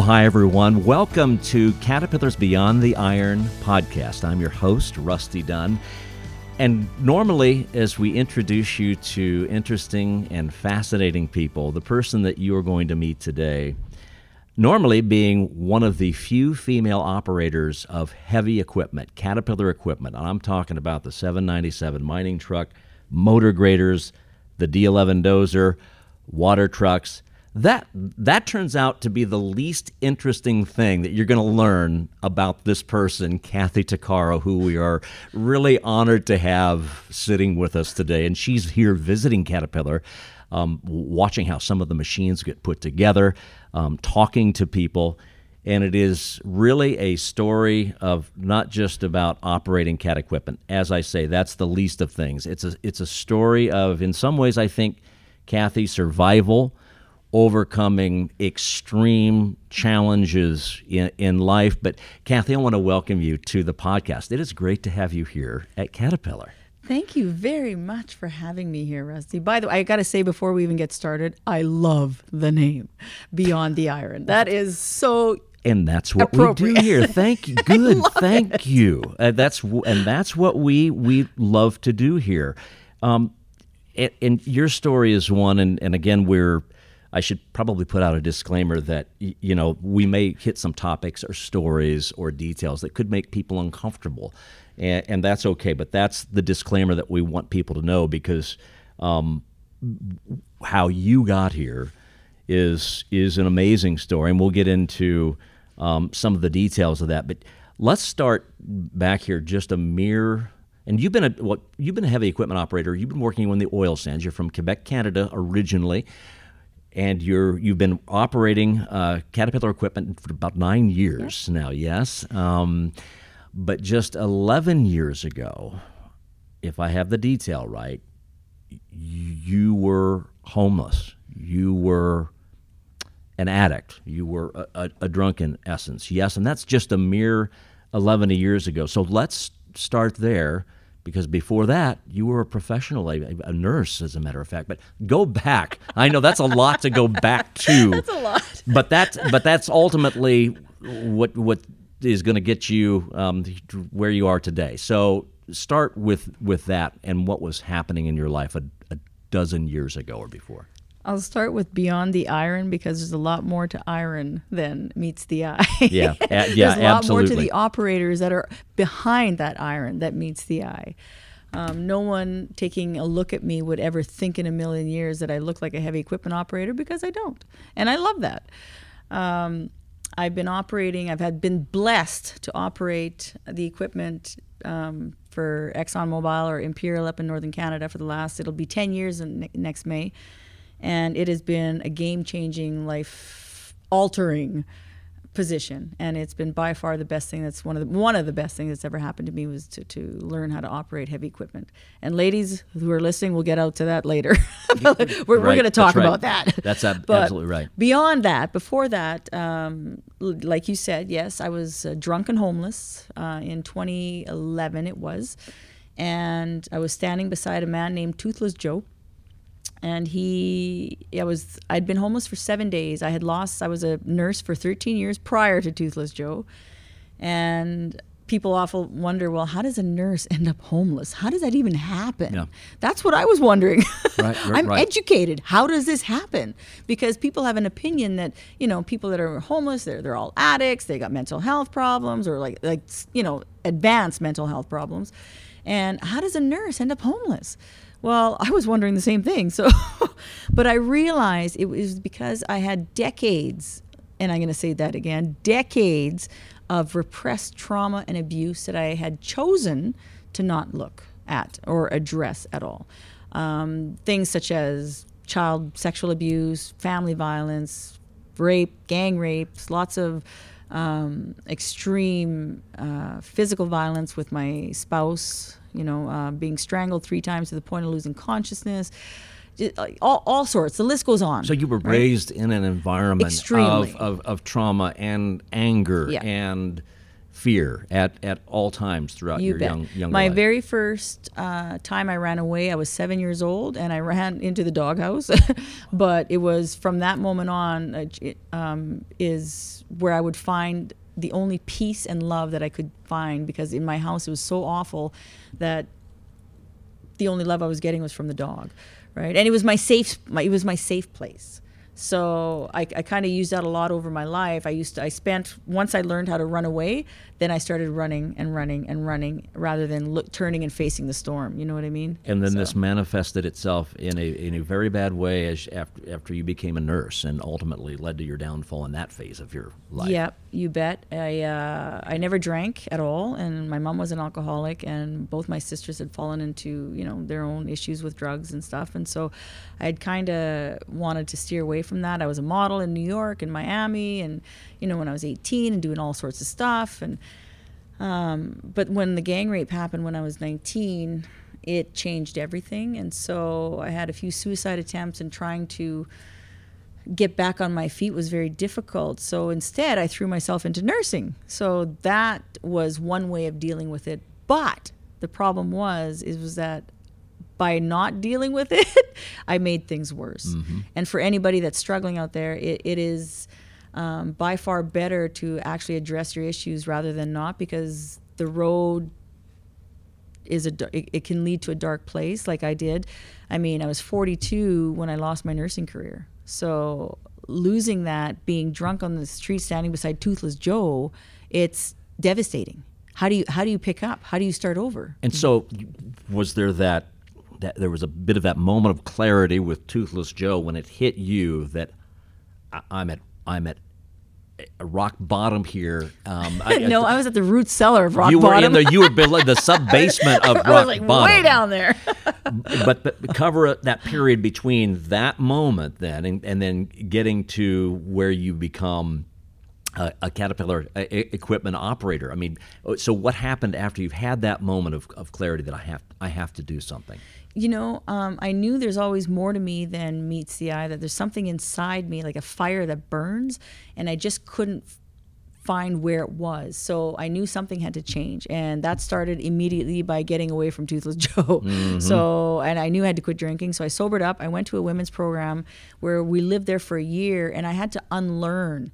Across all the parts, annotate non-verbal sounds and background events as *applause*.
Well, hi, everyone. Welcome to Caterpillars Beyond the Iron podcast. I'm your host, Rusty Dunn. And normally, as we introduce you to interesting and fascinating people, the person that you are going to meet today, normally being one of the few female operators of heavy equipment, Caterpillar equipment, and I'm talking about the 797 mining truck, motor graders, the D11 dozer, water trucks that that turns out to be the least interesting thing that you're going to learn about this person, Kathy Tuccaro, who we are really honored to have sitting with us today. And she's here visiting Caterpillar, um, watching how some of the machines get put together, um, talking to people. And it is really a story of not just about operating cat equipment. As I say, that's the least of things. It's a it's a story of, in some ways, I think, Kathy survival overcoming extreme challenges in, in life. But Kathy, I want to welcome you to the podcast. It is great to have you here at Caterpillar. Thank you very much for having me here, Rusty. By the way, I got to say before we even get started, I love the name Beyond the Iron. That is so and that's what we do here. Thank you. *laughs* Good. Thank it. you. Uh, that's and that's what we we love to do here. Um, and, and, your story is one, and, and again, we're I should probably put out a disclaimer that you know we may hit some topics or stories or details that could make people uncomfortable, and, and that's okay. But that's the disclaimer that we want people to know because um, how you got here is is an amazing story, and we'll get into um, some of the details of that. But let's start back here just a mere and you've been a what you've been a heavy equipment operator. You've been working in the oil sands. You're from Quebec, Canada, originally and you're you've been operating uh, Caterpillar equipment for about nine years yep. now. Yes, um, but just eleven years ago, if I have the detail right, you were homeless. You were an addict. You were a, a, a drunk in essence. Yes, and that's just a mere eleven years ago. So let's start there because before that you were a professional, a, a, nurse, as a matter of fact. But go back. I know that's a lot to go back *laughs* to. that's a lot. But that's but that's ultimately what what is going to get you um, where you are today. So start with with that and what was happening in your life a, a dozen years ago or before. I'll start with Beyond the Iron because there's a lot more to iron than meets the eye. Yeah, *laughs* yeah, there's a lot absolutely. more to the operators that are behind that iron that meets the eye. Um, no one taking a look at me would ever think in a million years that I look like a heavy equipment operator because I don't, and I love that. Um, I've been operating. I've had been blessed to operate the equipment um, for ExxonMobil or Imperial up in northern Canada for the last. It'll be ten years in, next May and it has been a game changing, life altering position. And it's been by far the best thing that's one of the one of the best things that's ever happened to me was to, to learn how to operate heavy equipment. And ladies who are listening we'll get out to that later. *laughs* We're, right. we're going to talk right. about that. That's ab- absolutely right. beyond that before that um, like you said yes i was uh, drunk and homeless uh, in 2011 it was. And i was standing beside a man named toothless joe and he i was i'd been homeless for seven days. I had lost i was a nurse for 13 years prior to toothless joe. And people often wonder well how does a nurse end up homeless? How does that even happen? Yeah. that's what i was wondering. Right, right, *laughs* i'm right. educated. How does this happen? Because people have an opinion that you know people that are homeless they're, they're all addicts they got mental health problems or like like you know advanced mental health problems. And how does a nurse end up homeless well, I was wondering the same thing. So, *laughs* but I realized it was because I had decades, and I'm going to say that again decades of repressed trauma and abuse that I had chosen to not look at or address at all. Um, things such as child sexual abuse, family violence, rape, gang rapes, lots of um, extreme uh, physical violence with my spouse, you know, uh, being strangled three times to the point of losing consciousness. All, all sorts. The list goes on. So you were right? raised in an environment of, of, of, trauma and anger yeah. and fear at, at all times throughout You your bet. young young My life? very first uh, time I ran away, I was seven years old, and I ran *laughs* into the doghouse. *laughs* but it was from that moment on uh, it, um, is where I would find the only peace and love that I could find because in my house it was so awful that the only love I was getting was from the dog, right? And it was my safe, my, it was my safe place. So I, I kind of used that a lot over my life. I used to, I spent once I learned how to run away, then I started running and running and running rather than look, turning and facing the storm. You know what I mean? And then So- this manifested itself in a in a very bad way as after after you became a nurse, and ultimately led to your downfall in that phase of your life. Yep, you bet. I uh, I never drank at all, and my mom was an alcoholic, and both my sisters had fallen into you know their own issues with drugs and stuff, and so I'd kind of wanted to steer away from that. I was a model in New York and Miami, and you know when I was 18 and doing all sorts of stuff, and um, but when the gang rape happened when I was 19, it changed everything, and so I had a few suicide attempts and trying to get back on my feet was very difficult. So instead, I threw myself into nursing. So that was one way of dealing with it. But the problem was, is was that by not dealing with *laughs* it, I made things worse. And for anybody that's struggling out there, it, it is um, by far better to actually address your issues rather than not, because the road is a it, it can lead to a dark place like I did. I mean, I was 42 when I lost my nursing career. So losing that, being drunk on the street, standing beside Toothless Joe, it's devastating. How do you how do you pick up? How do you start over? And so, was there that that there was a bit of that moment of clarity with Toothless Joe when it hit you that I, I'm at I'm at a rock bottom here. Um, I, *laughs* no, I was at the root cellar of rock you were bottom. in the you were below the *laughs* sub basement of rock I was like bottom. way down there. *laughs* but, but cover that period between that moment then and, and then getting to where you become a, a Caterpillar e- equipment operator. I mean, so what happened after you've had that moment of, of clarity that I have I have to do something? You know, um, I knew there's always more to me than meets the eye. That there's something inside me, like a fire that burns, and I just couldn't find where it was. So I knew something had to change, and that started immediately by getting away from Toothless *laughs* Joe. So, and I knew I had to quit drinking. So I sobered up. I went to a women's program where we lived there for a year, and I had to unlearn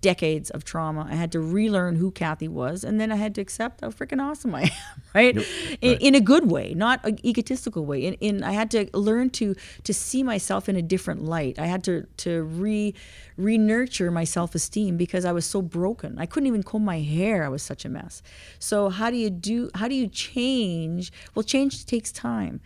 decades of trauma. I had to relearn who Kathy was, and then I had to accept how freaking awesome I am, *laughs* right? In, in a good way, not an egotistical way. In, in I had to learn to to see myself in a different light. I had to to re re nurture my self esteem because I was so broken. I couldn't even comb my hair. I was such a mess. So how do you do? How do you change? Well, change takes time.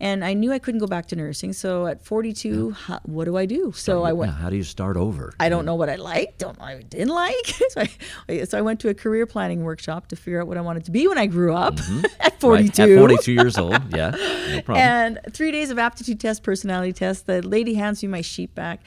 And I knew I couldn't go back to nursing. So at 42, how, what do I do? So I went. Yeah, how do you start over? I don't know what I liked, don't know what I didn't like. *laughs* so, I, so I went to a career planning workshop to figure out what I wanted to be when I grew up mm-hmm. *laughs* at 42. Right, at 42 years old, yeah, no *laughs* problem. And three days of aptitude test, personality test. The lady hands me my sheet back,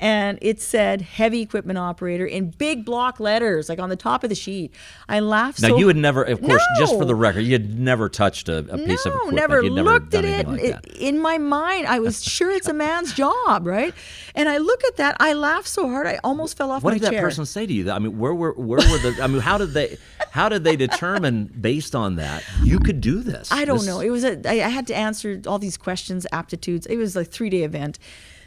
and it said heavy equipment operator in big block letters, like on the top of the sheet. I laughed. now so you had never, of course, just for the record, you had never touched a, a piece of no, equipment. never You'd looked at it. like It- In my mind, I was *laughs* sure it's a man's *laughs* job, right? And I look at that, I laughed so hard, I almost fell off What did that person say to you? I mean, where were where were the? I mean, how did they how did they determine *laughs* based on that you could do this? I don't This- know. It was a. I, I had to answer all these questions, aptitudes. It was a three day event.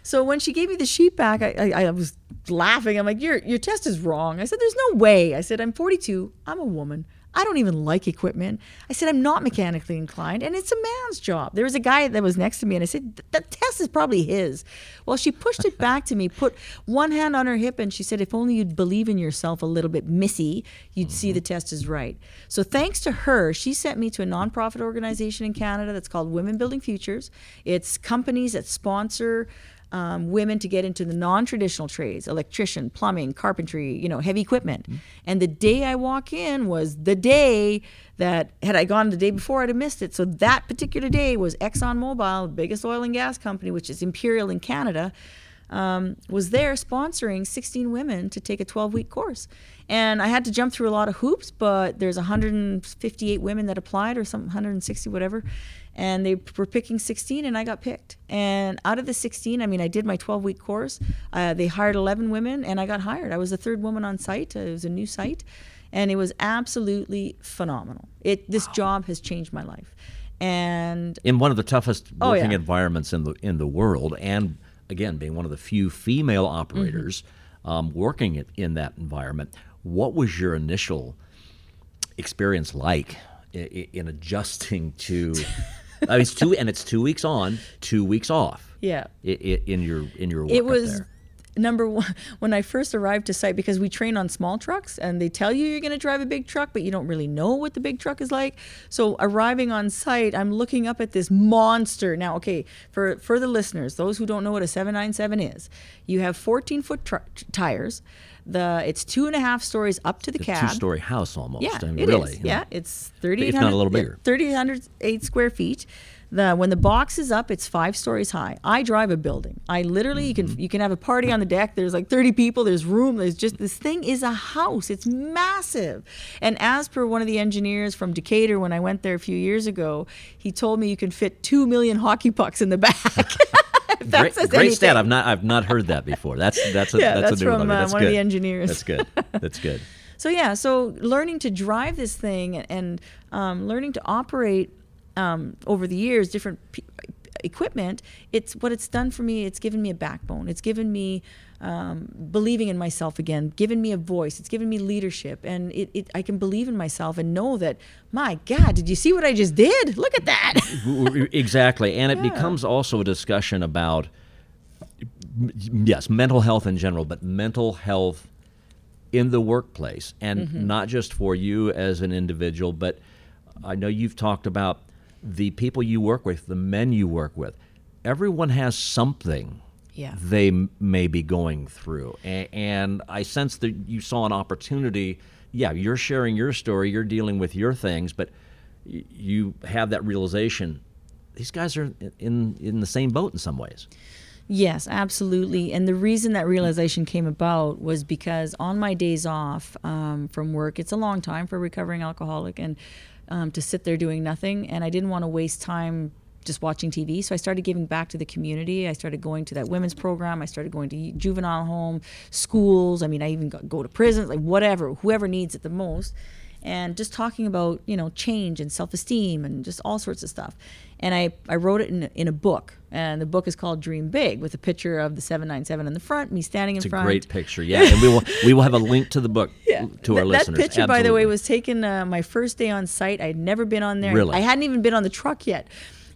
So when she gave me the sheet back, I, I, I was laughing. I'm like, your your test is wrong. I said, there's no way. I said, I'm 42. I'm a woman. I don't even like equipment. I said, I'm not mechanically inclined, and it's a man's job. There was a guy that was next to me, and I said, "Th- the test is probably his. Well, she pushed it back to me, put one hand on her hip, and she said, if only you'd believe in yourself a little bit, missy, you'd see mm-hmm. the test is right. So thanks to her, she sent me to a nonprofit organization in Canada that's called Women Building Futures. It's companies that sponsor um, women to get into the non-traditional trades electrician plumbing carpentry you know heavy equipment and the day i walk in was the day that had i gone the day before i'd have missed it so that particular day was exxonmobil the biggest oil and gas company which is imperial in canada um, was there sponsoring 16 women to take a 12 week course. And I had to jump through a lot of hoops, but there's 158 women that applied or some 160, whatever. And they were picking 16, and I got picked. And out of the 16, I mean, I did my 12 week course. Uh, they hired 11 women, and I got hired. I was the third woman on site. Uh, it was a new site. and it was absolutely phenomenal. It this wow. job has changed my life, and in one of the toughest working oh, yeah. environments in the in the world, and again being one of the few female operators mm-hmm. um, working in that environment. What was your initial experience like in, in adjusting to? *laughs* I mean, it's two and it's two weeks on, two weeks off. Yeah. in your in your work it was number one when i first arrived to site because we train on small trucks and they tell you you're going to drive a big truck but you don't really know what the big truck is like so arriving on site i'm looking up at this monster now okay for for the listeners those who don't know what a 797 is you have 14 foot tr- tires the it's two and a half stories up to the cab. Two story house almost. Yeah, I mean, it really. Is. Yeah, it's thirty eight hundred. not a little bigger. Thirty eight hundred eight square feet. The when the box is up, it's five stories high. I drive a building. I literally mm-hmm. you can mm-hmm. you can have a party on the deck. There's like 30 people. There's room. There's just this thing is a house. It's massive. And as per one of the engineers from Decatur, when I went there a few years ago, he told me you can fit two million hockey pucks in the back. *laughs* *laughs* *laughs* great, great stat. I've not I've not heard that before. That's that's a, yeah, that's, that's a new from one. That's uh, one good. of the engineers. That's good. *laughs* That's good. so yeah, so learning to drive this thing and um, learning to operate um, over the years different p- equipment it's what it's done for me it's given me a backbone it's given me um, believing in myself again given me a voice it's given me leadership and it, it, i can believe in myself and know that my god did you see what i just did look at that *laughs* exactly and it yeah. becomes also a discussion about yes mental health in general but mental health in the workplace and mm-hmm. not just for you as an individual but i know you've talked about the people you work with, the men you work with, everyone has something yeah. they m- may be going through. And, and I sense that you saw an opportunity. Yeah, you're sharing your story, you're dealing with your things, but y- you have that realization these guys are in in the same boat in some ways. Yes, absolutely. And the reason that realization came about was because on my days off um, from work, it's a long time for a recovering alcoholic, and um, to sit there doing nothing. And I didn't want to waste time just watching TV. So I started giving back to the community. I started going to that women's program. I started going to juvenile home, schools. I mean, I even got, go to prisons, like whatever, whoever needs it the most. And just talking about, you know, change and self esteem and just all sorts of stuff and I, I wrote it in, in a book. And the book is called Dream Big, with a picture of the 797 in the front, me standing in it's front. It's a great picture, *laughs* yeah. and we will we will have a link to the book *laughs* yeah. to our that, listeners. That picture, Absolutely. by the way, was taken uh, my first day on site. I'd never been on there. Really? I hadn't even been on the truck yet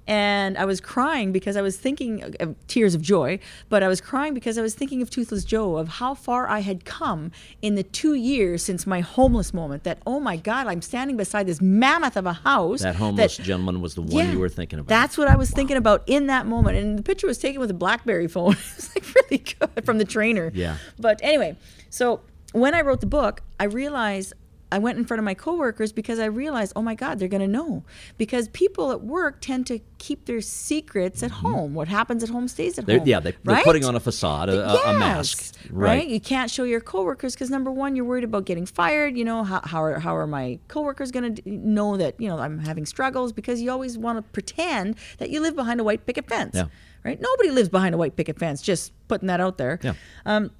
and I was crying because I was thinking of tears of joy, but I was crying because I was thinking of Toothless Joe, of how far I had come in the two years since my homeless moment. That oh my God, I'm standing beside this mammoth of a house. That homeless that, gentleman was the one yeah, you were thinking about. That's what I was wow. thinking about in that moment, and the picture was taken with a BlackBerry phone. *laughs* it was like really good from the trainer. Yeah. But anyway, so when I wrote the book, I realized I went in front of my coworkers because I realized, oh my God, they're going to know. Because people at work tend to keep their secrets at mm-hmm. home. What happens at home stays at they're, home. Yeah, they, are putting on a facade, a, yes, a mask. Right. right. You can't show your coworkers because number one, you're worried about getting fired. You know, how, how, are, how are my coworkers going to know that, you know, I'm having struggles? Because you always want to pretend that you live behind a white picket fence. Yeah. Right? Nobody lives behind a white picket fence, just putting that out there. Yeah. Um,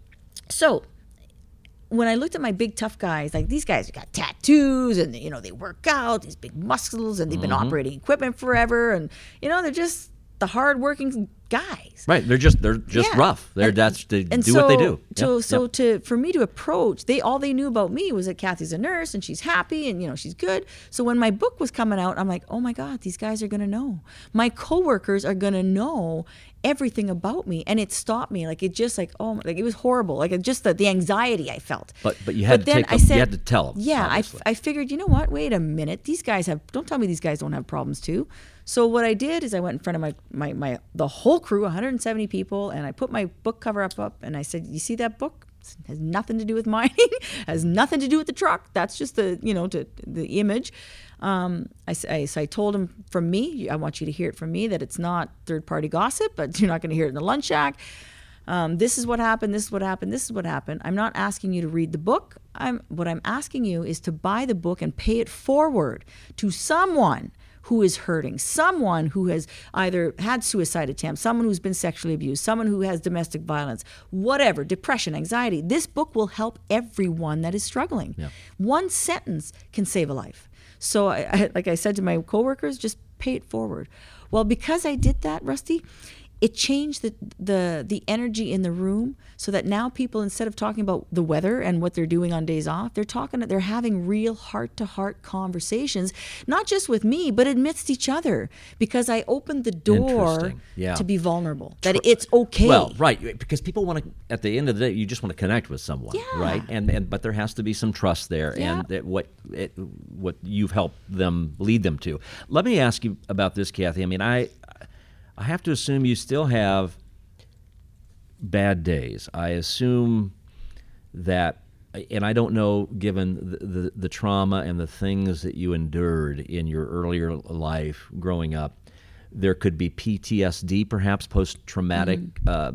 so when I looked at my big tough guys, like these guys got tattoos and you know they work out, these big muscles, and they've been mm-hmm. operating equipment forever, and you know they're just the hardworking guys. Right. They're just they're just yeah. rough. They're and, that's they do so, what they do. So yep. so yep. to for me to approach, they all they knew about me was that Kathy's a nurse and she's happy and you know she's good. So when my book was coming out, I'm like, oh my god, these guys are gonna know. My coworkers are gonna know everything about me, and it stopped me. Like it just like oh like it was horrible. Like it just the, the anxiety I felt. But but you had but to take them, said, you had to tell them. Yeah, I, I figured you know what? Wait a minute. These guys have. Don't tell me these guys don't have problems too. So what I did is I went in front of my my, my the whole crew, 170 people, and I put my book cover up up, and I said, "You see that book? It has nothing to do with *laughs* mining. has nothing to do with the truck. That's just the you know to the image." Um, I, I, so I told him from me, I want you to hear it from me that it's not third party gossip, but *laughs* you're not going to hear it in the lunch shack. Um, this is what happened. This is what happened. This is what happened. I'm not asking you to read the book. I'm what I'm asking you is to buy the book and pay it forward to someone who is hurting, someone who has either had suicide attempts, someone who's been sexually abused, someone who has domestic violence, whatever, depression, anxiety. This book will help everyone that is struggling. Yeah. One sentence can save a life. So, I, I, like I said to my coworkers, just pay it forward. Well, because I did that, Rusty, it changed the, the the energy in the room so that now people instead of talking about the weather and what they're doing on days off they're talking they're having real heart to heart conversations not just with me but amidst each other because i opened the door Yeah. to be vulnerable that it's okay Well, right, because people want to. At the end of the day, you just want to connect with someone, Yeah. right? And and but there has to be some trust there, Yeah. and that what it, what you've helped them lead them to. Let me ask you about this, Kathy. I mean, I I have to assume you still have bad days. I assume that. And I don't know, given the, the, the trauma and the things that you endured in your earlier life growing up, there could be PTSD, perhaps post traumatic uh,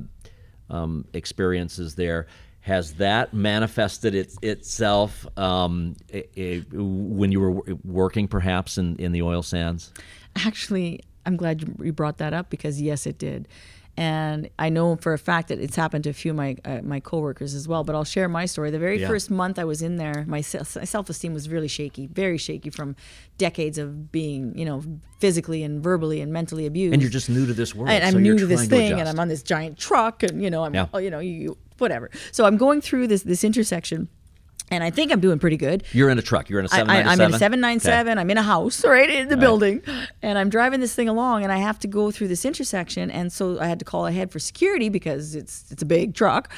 um, experiences there. Has that manifested it, itself um, i- i- when you were working, perhaps in, in the oil sands? Actually, I'm glad you- you brought that up because yes, it did, and I know for a fact that it's happened to a few of my uh, my coworkers as well. But I'll share my story. The very Yeah. first month I was in there, my self esteem was really shaky, very shaky from decades of being, you know, physically and verbally and mentally abused. And you're just new to this world. and I'm so new to this thing, adjust. and I'm on this giant truck, and you know, I'm, Yeah. you know, you whatever. So I'm going through this this intersection, and I think I'm doing pretty good. You're in a truck. You're in a 797. I, I'm in a 797. I'm in a house, *laughs* right in the building, and I'm driving this thing along, and I have to go through this intersection, and so I had to call ahead for security because it's it's a big truck,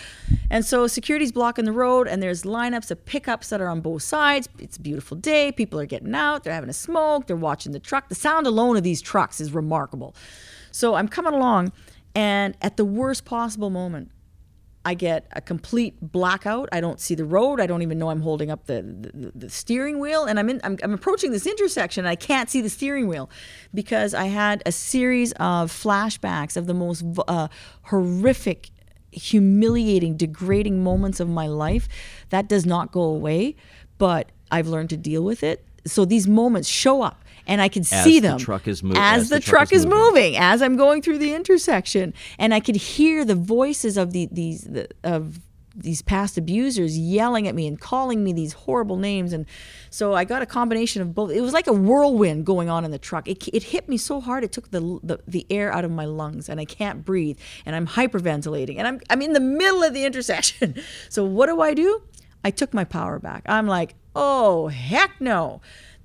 and so security's blocking the road, and there's lineups of pickups that are on both sides. It's a beautiful day. People are getting out. They're having a smoke. They're watching the truck. The sound alone of these trucks is remarkable. So I'm coming along, and at the worst possible moment, I get a complete blackout. I don't see the road. I don't even know I'm holding up the, the, the steering wheel. And I'm, in, I'm, I'm approaching this intersection. And I can't see the steering wheel because I had a series of flashbacks of the most uh, horrific, humiliating, degrading moments of my life. That does not go away, but I've learned to deal with it. So these moments show up. And I can As see the them truck mov- as, as the, the truck, truck is moving as I'm going through the intersection, and I could hear the voices of the, these the, of these past abusers yelling at me and calling me these horrible names, and so I got a combination of both. It was like a whirlwind going on in the truck. It, it hit me so hard it took the, the the air out of my lungs, and I can't breathe, and I'm hyperventilating, and I'm I'm in the middle of the intersection. *laughs* So what do I do? I took my power back. I'm like, oh heck no.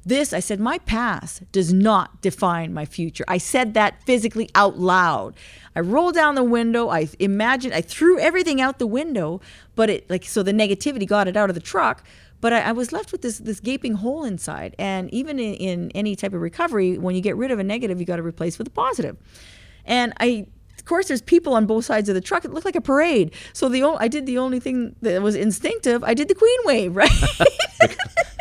This, I said, my past does not define my future. I said that physically out loud. I rolled down the window. I imagined, I threw everything out the window, but it, like, so the negativity got it out of the truck. But I, I was left with this, this gaping hole inside. And even in, in any type of recovery, when you get rid of a negative, you got to replace with a positive. And I, of course, there's people on both sides of the truck. It looked like a parade. So the only, I did the only thing that was instinctive. I did the queen wave, *laughs* right? *laughs*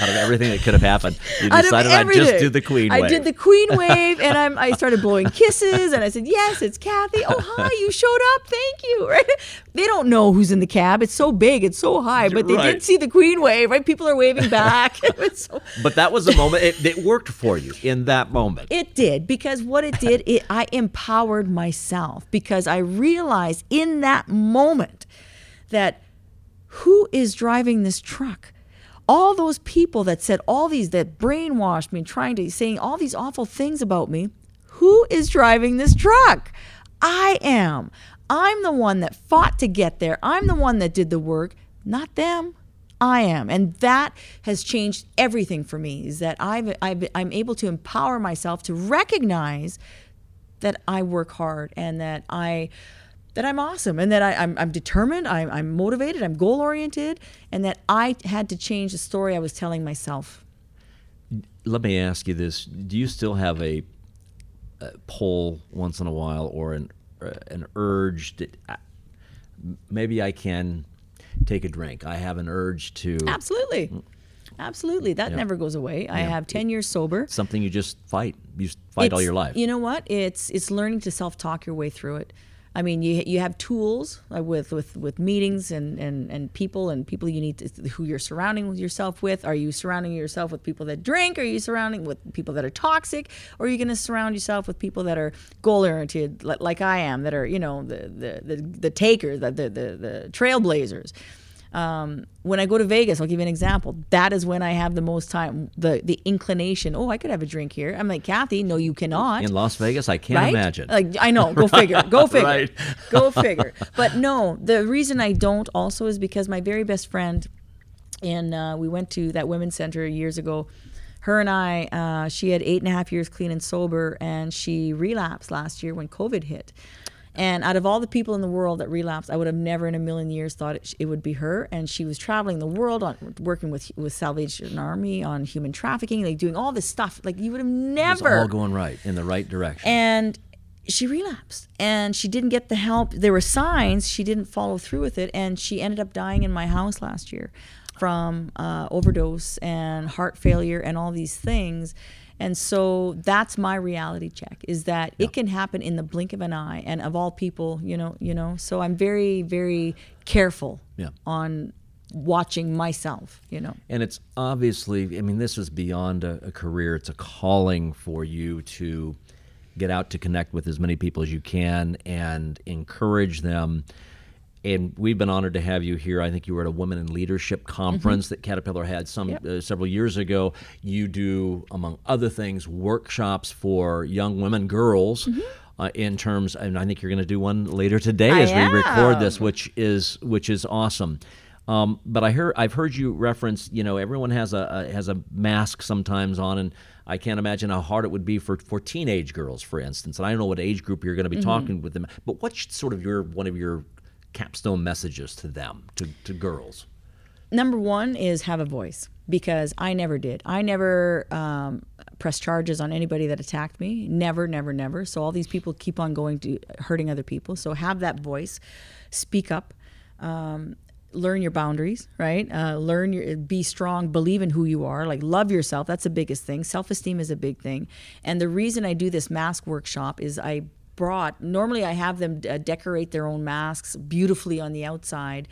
Out of everything that could have happened, you decided I'd just do the queen Wave. I did the queen wave, and I'm, I started blowing kisses, and I said, "Yes, it's Kathy. Oh, hi, you showed up. Thank you." *laughs* Right? They don't know who's in the cab. It's so big, it's so high, but they Right. did see the queen wave. Right? People are waving *laughs* back. *laughs* It was so- but that was a moment. It, it worked for you in that moment. It did because what it did, it, I empowered myself because I realized in that moment that who is driving this truck? All those people that said all these that brainwashed me, trying to saying all these awful things about me. Who is driving this truck? I am. I'm the one that fought to get there. I'm the one that did the work, not them. I am, and that has changed everything for me. Is that I've, I've I'm able to empower myself to recognize that I work hard and that I that I'm awesome and that I, I'm, I'm determined, I'm, I'm motivated, I'm goal oriented, and that I had to change the story I was telling myself. Let me ask you this: Do you still have a, a pull once in a while, or an uh, an urge that uh, maybe I can take a drink? I have an urge to Absolutely. Absolutely. That never goes away. I have 10 years sober. something you just fight. You fight all your life. You know what? It's it's learning to self-talk your way through it. I mean, you you have tools uh, with with with meetings and and and people and people you need to who you're surrounding yourself with. Are you surrounding yourself with people that drink? Are you surrounding with people that are toxic? Or are you going to surround yourself with people that are goal oriented, like, like I am, that are you know the the the, the takers, the, the the the trailblazers? Um, when I go to Vegas, I'll give you an example. That is when I have the most time, the the inclination. Oh, I could have a drink here. I'm like Kathy. No, you cannot. In Las Vegas, I can't right? imagine. Like I know. Go figure. Go *laughs* figure. Right. Go figure. But no, the reason I don't also is because my very best friend, and uh, we went to that women's center years ago. Her and I, uh, she had eight and a half years clean and sober, and she relapsed last year when COVID hit. And out of all the people in the world that relapsed, I would have never in a million years thought it, it would be her. And she was traveling the world on working with with Salvation Army on human trafficking, like doing all this stuff. Like you would have never. It was all going right in the right direction. And she relapsed and she didn't get the help. There were signs she didn't follow through with it, and she ended up dying in my house last year from uh, overdose and heart failure and all these things. And so that's my reality check is that yeah. it can happen in the blink of an eye and of all people, you know, you know. So I'm very very careful yeah. on watching myself, you know. And it's obviously, I mean, this is beyond a, a career. It's a calling for you to get out to connect with as many people as you can and encourage them and we've been honored to have you here. I think you were at a Women in Leadership conference mm-hmm. that Caterpillar had some yep. uh, several years ago. You do, among other things, workshops for young women, girls. Mm-hmm. Uh, in terms, and I think you're going to do one later today I as am. we record this, which is which is awesome. Um, but I heard I've heard you reference, you know, everyone has a, a, has a mask sometimes on, and I can't imagine how hard it would be for for teenage girls, for instance. And I don't know what age group you're going to be mm-hmm. talking with them, but what's sort of your one of your capstone messages to them, to, to girls? Number one is have a voice because I never did. I never um, pressed charges on anybody that attacked me. Never, never, never. So all these people keep on going to hurting other people. So have that voice, speak up. Um, learn your boundaries right uh, learn your be strong believe in who you are like love yourself that's the biggest thing self-esteem is a big thing and the reason i do this mask workshop is i brought normally i have them uh, decorate their own masks beautifully on the outside.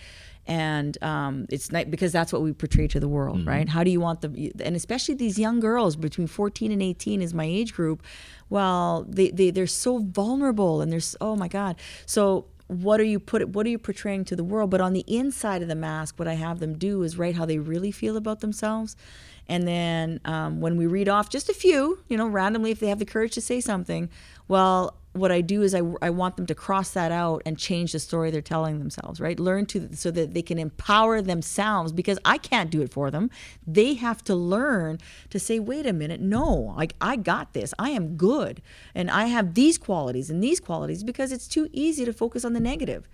And um, it's nice because that's what we portray to the world mm-hmm. right? How do you want them and especially these young girls between 14 and 18 is my age group. Well they, they they're so vulnerable and there's oh my god. So what are you put what are you portraying to the world? But on the inside of the mask what i have them do is write how they really feel about themselves. And then um, when we read off just a few you know randomly if they have the courage to say something well what I do is I, I want them to cross that out and change the story they're telling themselves, right? Learn to so that they can empower themselves because I can't do it for them. They have to learn to say, wait a minute, no, like I got this. I am good. And I have these qualities and these qualities because it's too easy to focus on the negative.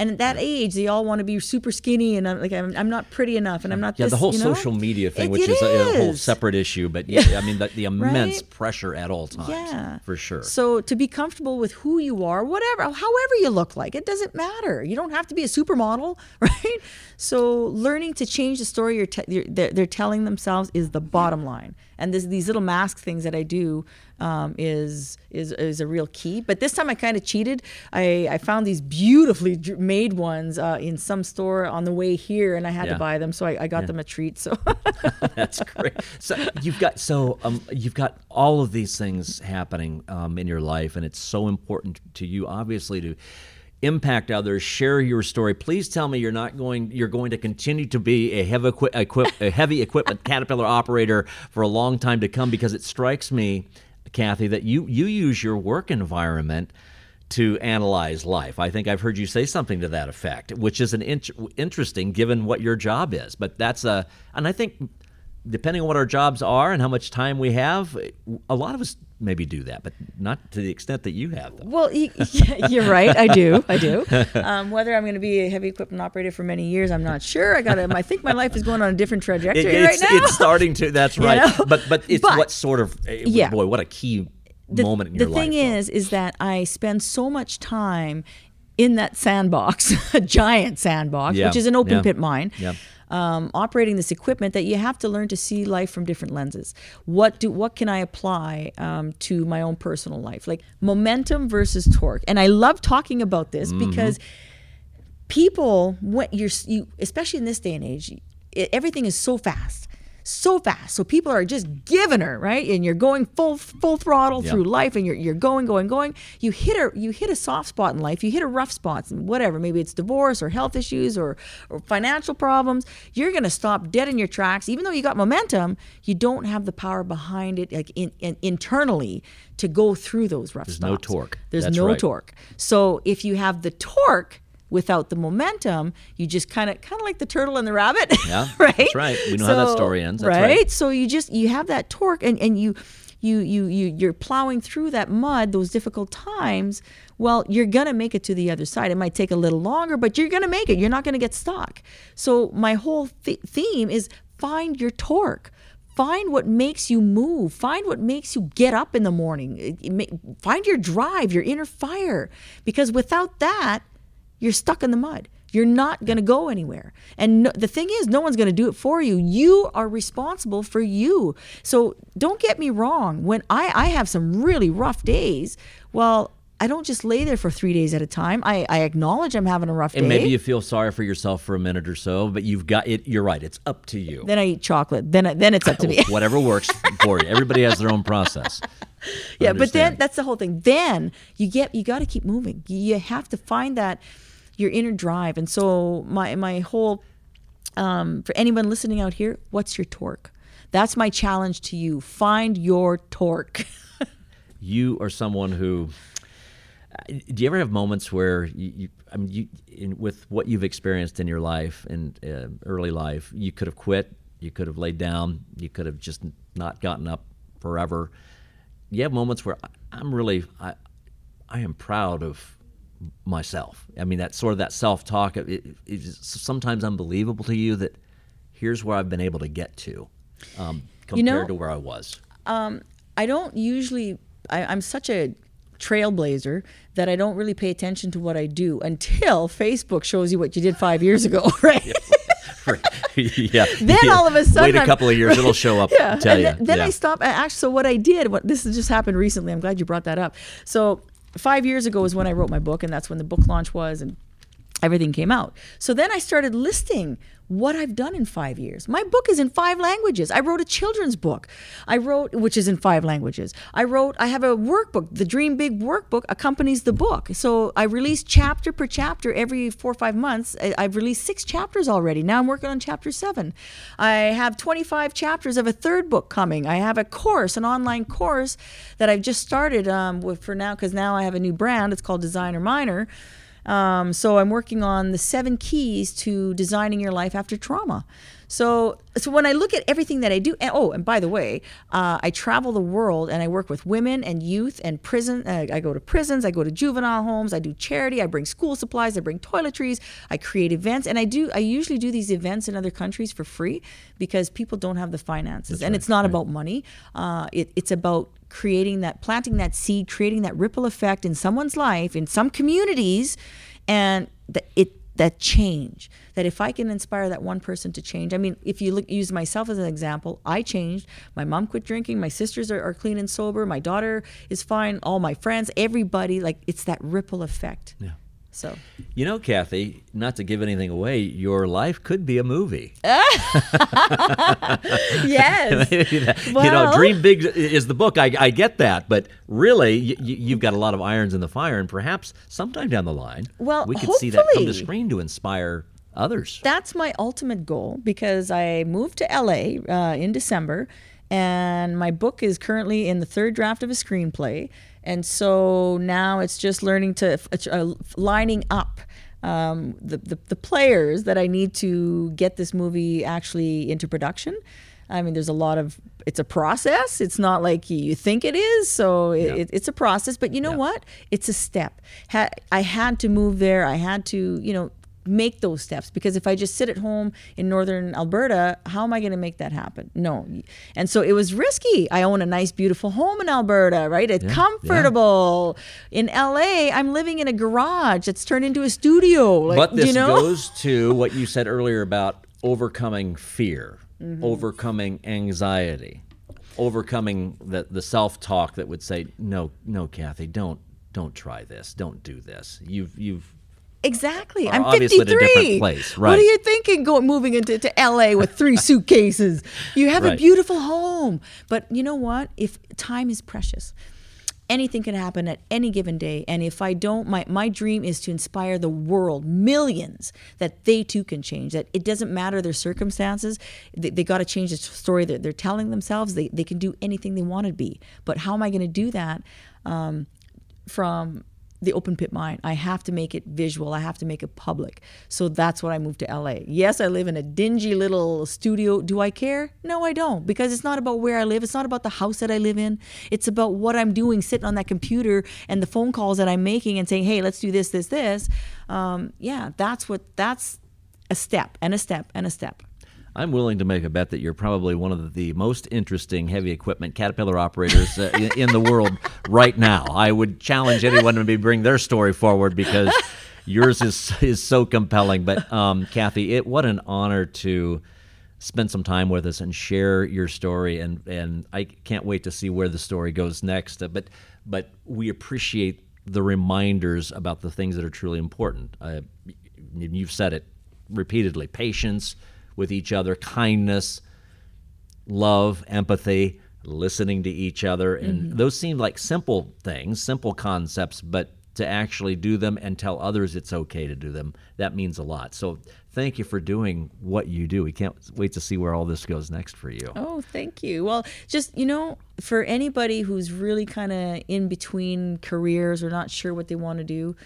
And at that age, they all want to be super skinny, and I'm like, I'm, I'm not pretty enough, and I'm not. Yeah, this, the whole you know? social media thing, It- which it is, A, a whole separate issue, but yeah, I mean the, the *laughs* immense Right? pressure at all times. Yeah. for sure. So to be comfortable with who you are, whatever, however you look like, it doesn't matter. You don't have to be a supermodel, *laughs* right? So learning to change the story you're te- you're, they're, they're telling themselves is the bottom line. And this, these little mask things that I do um, is is is a real key. But this time I kind of cheated. I, I found these beautifully made ones uh, in some store on the way here, and I had Yeah. to buy them, so I, I got them a treat. So *laughs* That's great. So you've got so um, you've got all of these things happening um, in your life, and it's so important to you, obviously, to impact others. Share your story. Please tell me you're not going. You're going to continue to be a heavy equi- a heavy equipment *laughs* Caterpillar operator for a long time to come, because it strikes me, Kathy, that you you use your work environment to analyze life. I think I've heard you say something to that effect, which is an int- interesting given what your job is. But that's a, and I think depending on what our jobs are and how much time we have, a lot of us maybe do that, but not to the extent that you have. Though. Well, *laughs* yeah, you're right. I do. I do. *laughs* Um, whether I'm going to be a heavy equipment operator for many years, I'm not sure. I got. I think my life is going on a different trajectory It- right it's, now. it's starting to. That's *laughs* You right. know? But but it's But- what sort of eh, Yeah. boy, what a key the, moment in the your thing life. though. is, is that I spend so much time in that sandbox, a giant sandbox, Yeah. which is an open Yeah. pit mine. Yeah. Um, operating this equipment that you have to learn to see life from different lenses. What do what can I apply um, to my own personal life? Like momentum versus torque. And I love talking about this because people what you're you especially in this day and age it, everything is so fast so fast so people are just giving her right and you're going full full throttle Yeah. through life and you're, you're going going going you hit a you hit a soft spot in life you hit a rough spot and whatever maybe it's divorce or health issues or, or financial problems you're going to stop dead in your tracks even though you got momentum you don't have the power behind it like in, in, internally to go through those rough spots. There's no torque. there's That's no right. torque so if you have the torque without the momentum, you just kind of kind of like the turtle and the rabbit. *laughs* Yeah, right. that's right. We know how that story ends. That's right. So you just you have that torque and and you. You, you you you're plowing through that mud those difficult times well you're gonna make it to the other side it might take a little longer but you're gonna make it you're not gonna get stuck so my whole th- theme is find your torque find what makes you move find what makes you get up in the morning It- it ma- find your drive your inner fire because without that you're stuck in the mud you're not going to go anywhere and no, the thing is no one's going to do it for you you are responsible for you so don't get me wrong when i i have some really rough days well i don't just lay there for three days at a time i i acknowledge i'm having a rough And day And maybe you feel sorry for yourself for a minute or so, but you've got it. You're right. It's up to you. then i eat chocolate then then it's up to me *laughs* Whatever works for you. Everybody has their own process. *laughs* yeah but then that's the whole thing then you get you got to keep moving you have to find that your inner drive. And so my my whole um, for anyone listening out here what's your torque? That's my challenge to you. Find your torque. *laughs* You are someone who do you ever have moments where you, you I mean, you, in, with what you've experienced in your life and uh, early life, you could have quit, you could have laid down, you could have just not gotten up forever. You have moments where I- I'm really, I, I am proud of myself. I mean, that sort of that self-talk. It, it, it's sometimes unbelievable to you that here's where I've been able to get to, um, compared You know- to where I was. I don't usually. I, I'm such a trailblazer that I don't really pay attention to what I do until Facebook shows you what you did five years ago, *laughs* right? *laughs* yeah. *laughs* Then yeah. all of a sudden wait a couple of years, it'll show up. yeah. tell and you. then, then yeah. I stopped. Actually, so what I did, what this has just happened recently. I'm glad you brought that up. So five years ago is when I wrote my book, and that's when the book launch was, and everything came out. So then I started listing what I've done in five years. My book is in five languages. I wrote a children's book. I wrote, which is in five languages. I wrote, I have a workbook. The Dream Big workbook accompanies the book. So I release chapter per chapter every four or five months. I've released six chapters already. Now I'm working on chapter seven. I have 25 chapters of a third book coming. I have a course, an online course that I've just started um, with for now because now I have a new brand. It's called Designer Miner. Um, so I'm working on the seven keys to designing your life after trauma. So, so when I look at everything that I do, and, oh, and by the way, uh, I travel the world and I work with women and youth and prison. Uh, I go to prisons, I go to juvenile homes, I do charity, I bring school supplies, I bring toiletries, I create events, and I do. I usually do these events in other countries for free because people don't have the finances, and it's not about money. Uh, it, it's about creating that planting that seed creating that ripple effect in someone's life in some communities and that it that change that if i can inspire that one person to change i mean if you look use myself as an example i changed. My mom quit drinking. My sisters are, are clean and sober. My daughter is fine. All my friends everybody like it's that ripple effect. Yeah. So. You know, Kathy, not to give anything away, your life could be a movie. *laughs* yes. *laughs* You know, Dream Big is the book. I, I get that, but really, you, you've got a lot of irons in the fire, and perhaps sometime down the line, Well, we could see that come to screen to inspire others. that's my ultimate goal because I moved to LA uh, in December, and my book is currently in the third draft of a screenplay, and so now it's just learning to uh, lining up. Um, the, the the players that I need to get this movie actually into production. I mean, there's a lot of it's a process. It's not like you think it is. So it, Yeah. it, it's a process. But you know Yeah. what? It's a step. Ha- I had to move there. I had to, you know, make those steps because if I just sit at home in northern Alberta, how am I going to make that happen? No. And so it was risky. I own a nice, beautiful home in Alberta, right? It's yeah, comfortable. Yeah. In LA, I'm living in a garage that's turned into a studio. Like, but this you know? goes to what you said earlier about overcoming fear, mm-hmm. overcoming anxiety, overcoming the, the self talk that would say, no, no, Kathy, don't don't try this, don't do this. You've you've Exactly. I'm 53. Right. What are you thinking going moving into to LA with three *laughs* suitcases? You have right. a beautiful home. But you know what? If time is precious, anything can happen at any given day. And if I don't, my, my dream is to inspire the world, millions, that they too can change. That it doesn't matter their circumstances. They, they got to change the story that they're telling themselves. They, they can do anything they want to be. But how am I going to do that? Um, from the open pit mine. I have to make it visual. I have to make it public. So that's what I moved to LA. Yes, I live in a dingy little studio. Do I care? No, I don't because it's not about where I live. It's not about the house that I live in. It's about what I'm doing sitting on that computer and the phone calls that I'm making and saying, hey, let's do this, this, this. Um, yeah, that's what, that's a step and a step and a step. I'm willing to make a bet that you're probably one of the most interesting heavy equipment Caterpillar operators uh, in, in, the world *laughs* right now. I would challenge anyone to bring their story forward because *laughs* yours is is so compelling. But um, Kathy, it what an honor to spend some time with us and share your story. And and I can't wait to see where the story goes next. Uh, but but we appreciate the reminders about the things that are truly important. Uh, you've said it repeatedly: patience with each other, kindness, love, empathy, listening to each other. And mm-hmm. those seem like simple things, simple concepts, but to actually do them and tell others it's okay to do them, that means a lot. So thank you for doing what you do. We can't wait to see where all this goes next for you. Oh, thank you. Well, just, you know, for anybody who's really kind of in between careers or not sure what they want to do,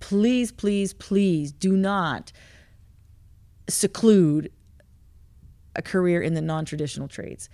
please, please, please do not seclude a career in the non traditional trades.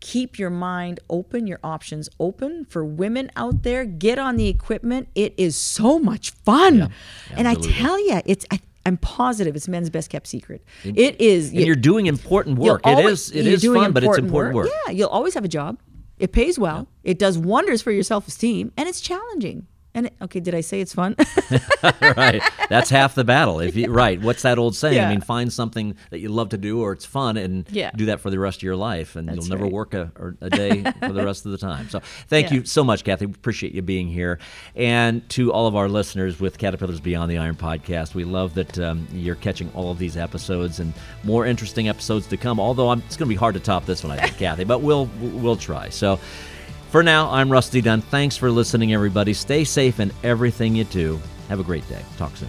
Keep your mind open, your options open for women out there. Get on the equipment. It is so much fun. Yeah, and I tell you, it's. I, I'm positive it's men's best kept secret. And, it is. And you, are doing important work. Always, it is. It is fun, but it's important work. work. Yeah, you'll always have a job. It pays well. Yeah. It does wonders for your self esteem, and it's challenging. And okay, did I say it's fun? *laughs* right. That's half the battle. If you right, what's that old saying? Yeah. I mean, find something that you love to do or it's fun and yeah. do that for the rest of your life and That's you'll never right. work a, a day for the rest of the time. So, thank yeah. you so much, Kathy. We appreciate you being here. And to all of our listeners with Caterpillars Beyond the Iron podcast, we love that um, you're catching all of these episodes and more interesting episodes to come. Although I'm, it's going to be hard to top this one, I think, *laughs* Kathy, but we'll we'll try. So, for now, I'm Rusty Dunn. Thanks for listening, everybody. Stay safe in everything you do. Have a great day. Talk soon.